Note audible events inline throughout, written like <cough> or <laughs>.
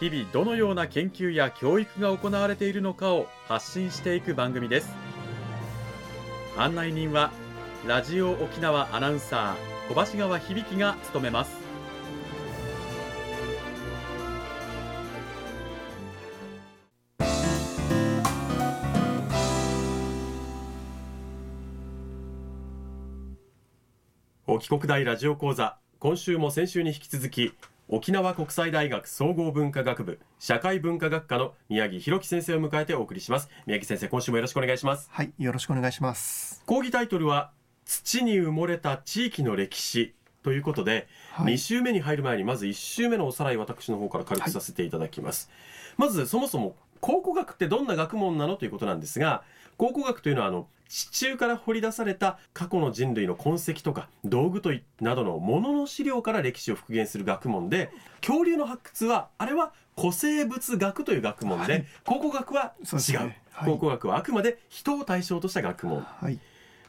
日々どのような研究や教育が行われているのかを発信していく番組です。案内人はラジオ沖縄アナウンサー小橋川響が務めます。沖国大ラジオ講座今週も先週に引き続き沖縄国際大学総合文化学部社会文化学科の宮城弘樹先生を迎えてお送りします。宮城先生今週もよろしくお願いします。はいよろしくお願いします。講義タイトルは土に埋もれた地域の歴史。ということで、はい、2週目に入る前にまず1週目のおさらい私の方から軽くさせていただきます、はい、まずそもそも考古学ってどんな学問なの？ということなんですが考古学というのはあの地中から掘り出された過去の人類の痕跡とか道具といなどのものの資料から歴史を復元する学問で恐竜の発掘はあれは古生物学という学問で、はい、考古学は違う、ね。はい、考古学はあくまで人を対象とした学問、はい、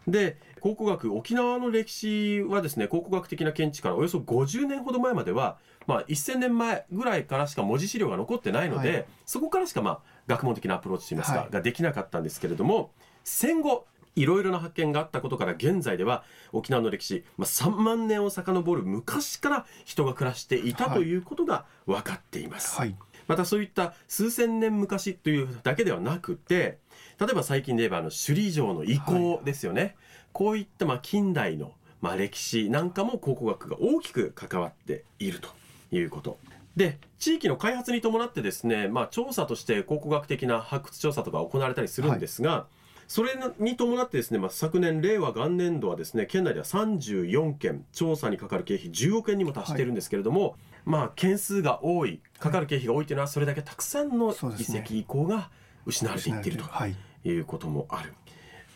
で考古学沖縄の歴史はですね考古学的な見地からおよそ50年ほど前までは、まあ、1000年前ぐらいからしか文字資料が残ってないので、そこからしかまあ学問的なアプローチといいますか、ができなかったんですけれども戦後いろいろな発見があったことから現在では沖縄の歴史、まあ、3万年を遡る昔から人が暮らしていたということが分かっています。はい、またそういった数千年昔というだけではなくて例えば最近で言えばあの首里城の遺構ですよね、はい、こういったまあ近代のまあ歴史なんかも考古学が大きく関わっているということ。で地域の開発に伴ってですね、まあ、調査として考古学的な発掘調査とか行われたりするんですが、はいそれに伴ってですね、まあ、昨年令和元年度はですね県内では34件調査にかかる経費10億円にも達しているんですけれども、はい、まあ件数が多いかかる経費が多いというのはそれだけたくさんの遺跡遺構が失われていっているとい。うこともある。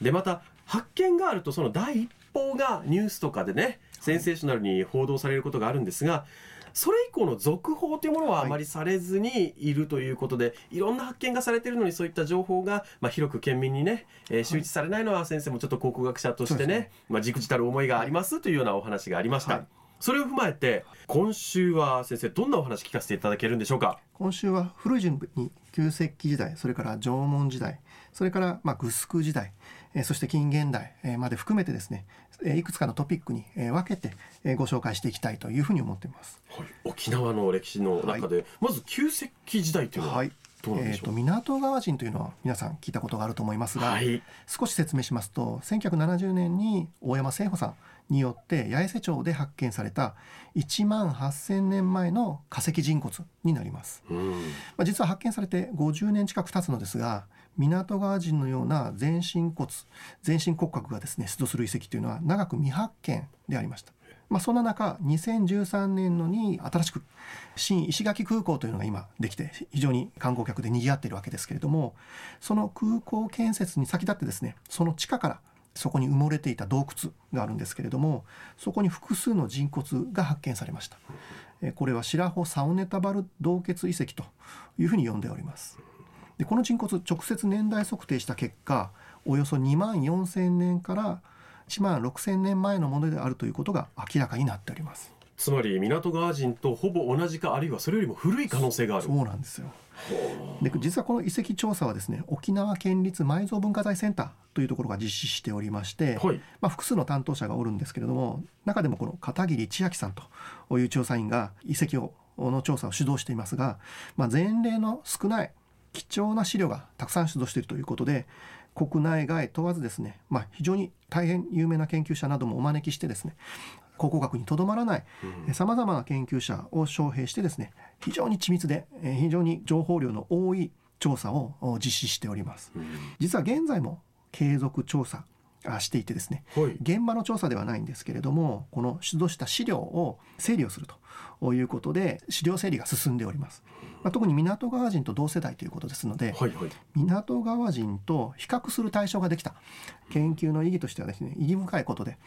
でまた発見があるとその第一報がニュースとかでねセンセーショナルに報道されることがあるんですがそれ以降の続報というものはあまりされずにいるということで、はい、いろんな発見がされているのにそういった情報が、まあ、広く県民にね、えー、周知されないのは先生もちょっと考古学者としてね、ね。まあ、じくじたる思いがありますというようなお話がありました。はい。それを踏まえて今週は先生どんなお話聞かせていただけるんでしょうか？今週は古い順に旧石器時代それから縄文時代それからまあグスク時代えそして近現代まで含めてですねいくつかのトピックに分けてご紹介していきたいというふうに思っています、はい、沖縄の歴史の中で、はい、まず旧石器時代というのは、はい。えーと、港川人というのは皆さん聞いたことがあると思いますが、はい、少し説明しますと1970年に大山聖穂さんによって八重瀬町で発見された1万8,000年前の化石人骨になります、まあ、実は発見されて50年近く経つのですが港川人のような全身骨全身骨格がですね出土する遺跡というのは長く未発見でありました。まあ、そんな中2013年のに新しく新石垣空港というのが今できて非常に観光客で賑わっているわけですけれどもその空港建設に先立ってですねその地下からそこに埋もれていた洞窟があるんですけれどもそこに複数の人骨が発見されましたこれは白穂サオネタバル洞穴遺跡というふうに呼んでおりますでこの人骨直接年代測定した結果およそ2万4,000年から1万6,000年前のものであるということが明らかになっております。つまり港川人とほぼ同じかあるいはそれよりも古い可能性がある。そうなんですよ。で実はこの遺跡調査はですね沖縄県立埋蔵文化財センターというところが実施しておりまして、はい、まあ、複数の担当者がおるんですけれども中でもこの片桐千秋さんという調査員が遺跡をの調査を主導していますが、まあ、前例の少ない貴重な資料がたくさん出土しているということで国内外問わずですね、まあ、非常に大変有名な研究者などもお招きしてですね考古学にとどまらないさまざまな研究者を招聘してですね非常に緻密で非常に情報量の多い調査を実施しております。実は現在も継続調査していてですね、はい、現場の調査ではないんですけれどもこの出土した資料を整理をするということで資料整理が進んでおります。まあ、特に港川人と同世代ということですので、はいはい、港川人と比較する対象ができた研究の意義としてはですね意義深いことで、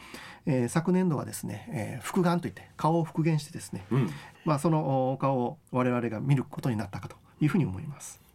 えー、昨年度はですね、えー、復顔といって顔を復元してですね、うん、まあ、その顔を我々が見ることになったかというふうに思います。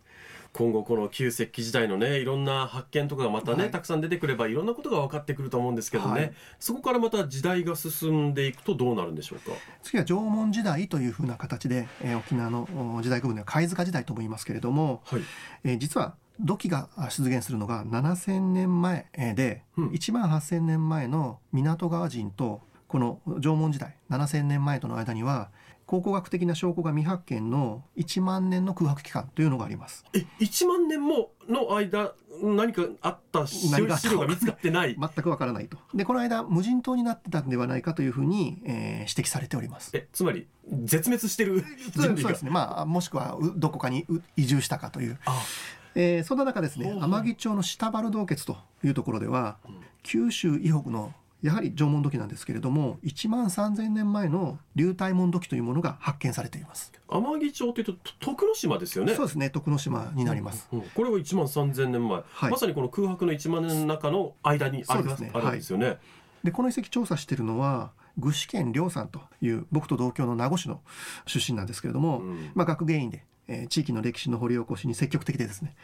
今後この旧石器時代のねいろんな発見とかがまたね、はい、たくさん出てくればいろんなことが分かってくると思うんですけどね、はい、そこからまた時代が進んでいくとどうなるんでしょうか？次は縄文時代というふうな形で、えー、沖縄の時代区分では貝塚時代とも言いますけれども、はい、えー、実は土器が出現するのが7,000年前で、うん、1万8,000年前の港川人とこの縄文時代7,000年前との間には考古学的な証拠が未発見の1万年の空白期間というのがあります。え、1万年もの間何かあった資料が見つかってない？<laughs> 全くわからないと。でこの間無人島になってたんではないかというふうに、えー、指摘されております。えつまり絶滅してる <laughs> そうですね。まあもしくはどこかに移住したかという。えー、そんな中ですね天城町の下原洞穴というところでは、九州以北のやはり縄文土器なんですけれども1万3000年前の流体文土器というものが発見されています。天城町というと徳之島ですよね。そうですね。徳之島になります、うんうん、これは1万3000年前、はい、まさにこの空白の1万年の中の間にあります、ね、あるんですよね、はい、でこの遺跡調査しているのは具志堅亮さんという僕と同郷の名護市の出身なんですけれども、うん、まあ、学芸員で、えー、地域の歴史の掘り起こしに積極的でですね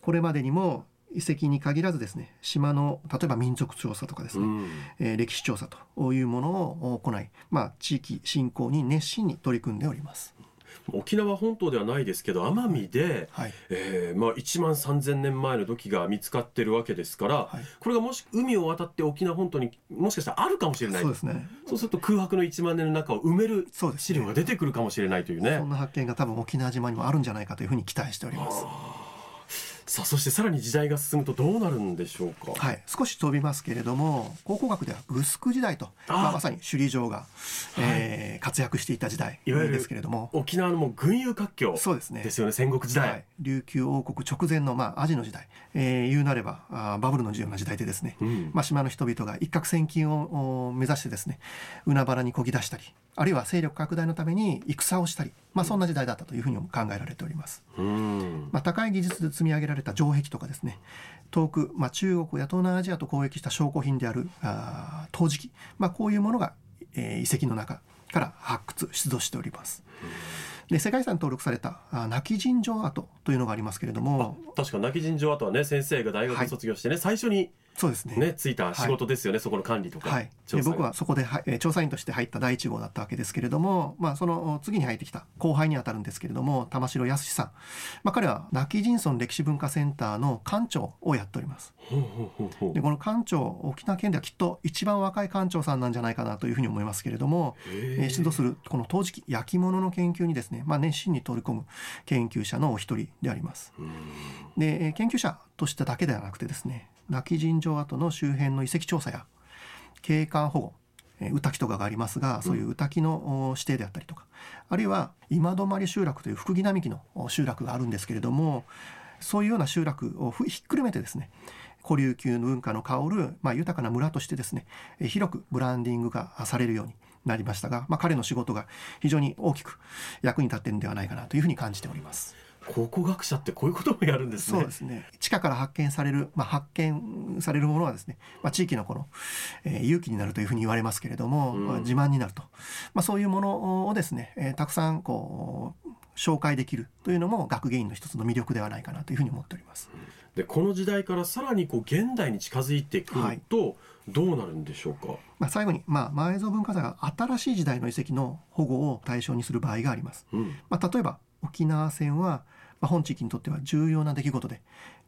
これまでにも遺跡に限らずですね島の例えば民族調査とかですね、うん、えー、歴史調査というものを行い、まあ、地域振興に熱心に取り組んでおります。沖縄本島ではないですけど奄美で、はい、えー、まあ、1万3,000年前の土器が見つかってるわけですから、はい、これがもし海を渡って沖縄本島にもしかしたらあるかもしれない。そうですね。そうすると空白の1万年の中を埋める資料が出てくるかもしれないというね、ね、そんな発見が多分沖縄島にもあるんじゃないかというふうに期待しております。さあそしてさらに時代が進むとどうなるんでしょうか？はい。少し飛びますけれども考古学ではグスク時代とまあ、まさに首里城が、はい、えー、活躍していた時代いわゆるですけれども。沖縄のもう群雄割拠そうですね。ですよね戦国時代、はい、琉球王国直前の、まあ、アジの時代、えー、言うなればあバブルのような時代でですね、うん、まあ、島の人々が一攫千金を目指してですね海原にこぎ出したりあるいは勢力拡大のために戦をしたり、まあ、そんな時代だったというふうに考えられております。まあ、高い技術で積み上げられた城壁とかですね遠く、まあ、中国や東南アジアと交易した証拠品であるあ陶磁器、まあ、こういうものが、えー、遺跡の中から発掘出土しております。で世界遺産登録された亡き神城跡というのがありますけれども確か亡き神城跡はね先生が大学卒業してね、はい、最初にそうですね。ねついた仕事ですよね、はい、そこの管理とか、はい、で僕はそこで、はえ調査員として入った第一号だったわけですけれども、まあ、その次に入ってきた後輩にあたるんですけれども玉城康さん、まあ、彼は亡き人村歴史文化センターの館長をやっております。でこの館長沖縄県ではきっと一番若い館長さんなんじゃないかなというふうに思いますけれども、えー、出土するこの陶磁器焼き物の研究にですね、まあ、熱心に取り込む研究者のお一人であります。で研究者としてだけではなくてですね亡き神城跡の周辺の遺跡調査や景観保護宇滝とかがありますがそういう宇滝の指定であったりとか、あるいは今泊集落という福木並木の集落があるんですけれどもそういうような集落をひっくるめてですね古琉球の文化の香る、まあ、豊かな村としてですね広くブランディングがされるようになりましたが、まあ、彼の仕事が非常に大きく役に立っているんではないかなというふうに感じております。考古学者ってこういうこともやるんですね。そうですね。地下から発見される、まあ、発見されるものはですね、まあ、地域のこの、えー、勇気になるというふうに言われますけれども、うん、まあ、自慢になると、まあ、そういうものをですね、えー、たくさんこう紹介できるというのも学芸員の一つの魅力ではないかなというふうに思っております。でこの時代からさらにこう現代に近づいてくると、どうなるんでしょうか、まあ、最後に、まあ、前蔵文化財が新しい時代の遺跡の保護を対象にする場合があります。うん、まあ、例えば沖縄戦はまあ、本地域にとっては重要な出来事で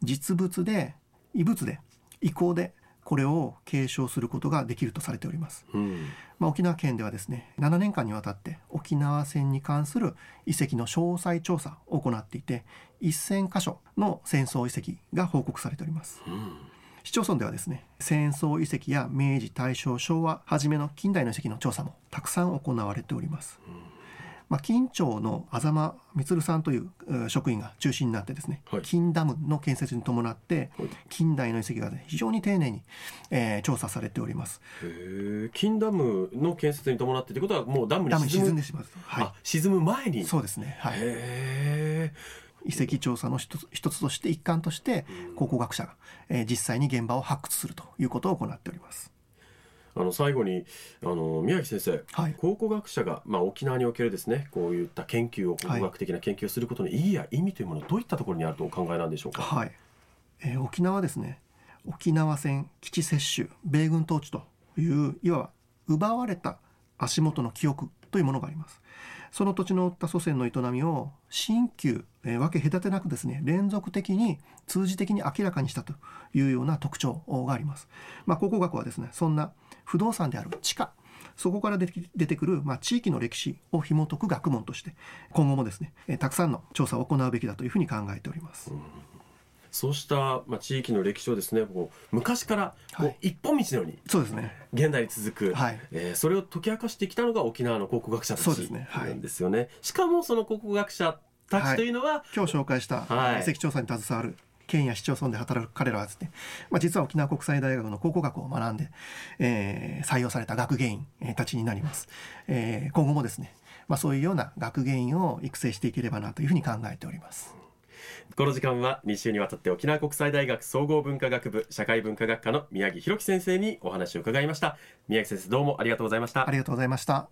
実物で異物で遺構でこれを継承することができるとされております、うん、まあ、沖縄県ではですね7年間にわたって沖縄戦に関する遺跡の詳細調査を行っていて1000箇所の戦争遺跡が報告されております、うん、市町村ではですね戦争遺跡や明治大正昭和初めの近代の遺跡の調査もたくさん行われております、うんまあ、金町の安間充さんという職員が中心になってですね、はい、金ダムの建設に伴って、はい、近代の遺跡が、ね、非常に丁寧に、えー、調査されております。金ダムの建設に伴ってということはもうダムに沈んでしまう、はい、沈む前に？そうですね、はい、遺跡調査の一つ一つとして一環として考古学者が、えー、実際に現場を発掘するということを行っておりますあの最後にあの宮城先生、はい、考古学者が、まあ、沖縄におけるですねこういった研究を考古学的な研究をすることの意義や意味というものはどういったところにあるとお考えなんでしょうか、はい。えー、沖縄ですね。沖縄戦基地接種米軍統治といういわば奪われた足元の記憶というものがありますその土地の負った祖先の営みを新旧、えー、分け隔てなくですね連続的に通じ的に明らかにしたというような特徴があります。まあ、考古学はですねそんな不動産である地下そこから出てくる、まあ、地域の歴史を紐解く学問として今後もですね、えー、たくさんの調査を行うべきだというふうに考えております。うんそうした、まあ、地域の歴史をですねこう昔からこう、一本道のようにそうですね。現代に続く、はい。えー、それを解き明かしてきたのが沖縄の考古学者たちなんですよね。ねはい、しかもその考古学者たちというのは、はい、今日紹介した遺跡調査に携わる県や市町村で働く彼らはですね、まあ、実は沖縄国際大学の考古学を学んで、えー、採用された学芸員たちになります。えー、今後もですね、まあ、そういうような学芸員を育成していければなというふうに考えております。この時間は2週にわたって沖縄国際大学総合文化学部社会文化学科の宮城弘樹先生にお話を伺いました。宮城先生どうもありがとうございました。ありがとうございました。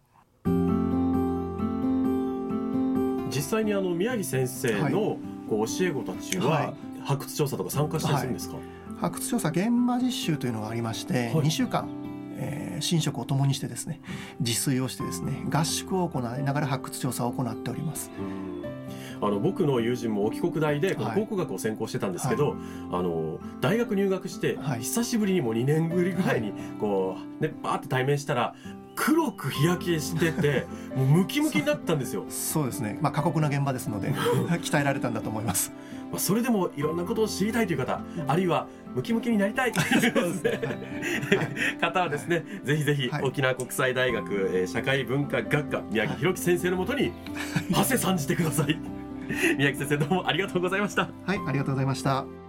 実際にあの宮城先生のこう教え子たちは発掘調査とか参加したりするんですか、はい、発掘調査現場実習というのがありまして、はい、2週間えー、寝食を共にしてですね自炊をしてですね合宿を行いながら発掘調査を行っております。あの僕の友人も沖国大で考古学を専攻してたんですけど、はい、あの大学入学して、久しぶりにもう2年ぶりぐらいにこうねバーって対面したら黒く日焼けしてて <laughs> もうムキムキになったんですよ。そうですね。まあ過酷な現場ですので <laughs> 鍛えられたんだと思います。まあそれでもいろんなことを知りたいという方、あるいはムキムキになりたい。と <laughs> い。う方はですね、ぜひぜひ沖縄国際大学、えー、社会文化学科宮城弘樹先生のもとに馳せ参じてください宮城先生どうもありがとうございました。はいありがとうございました。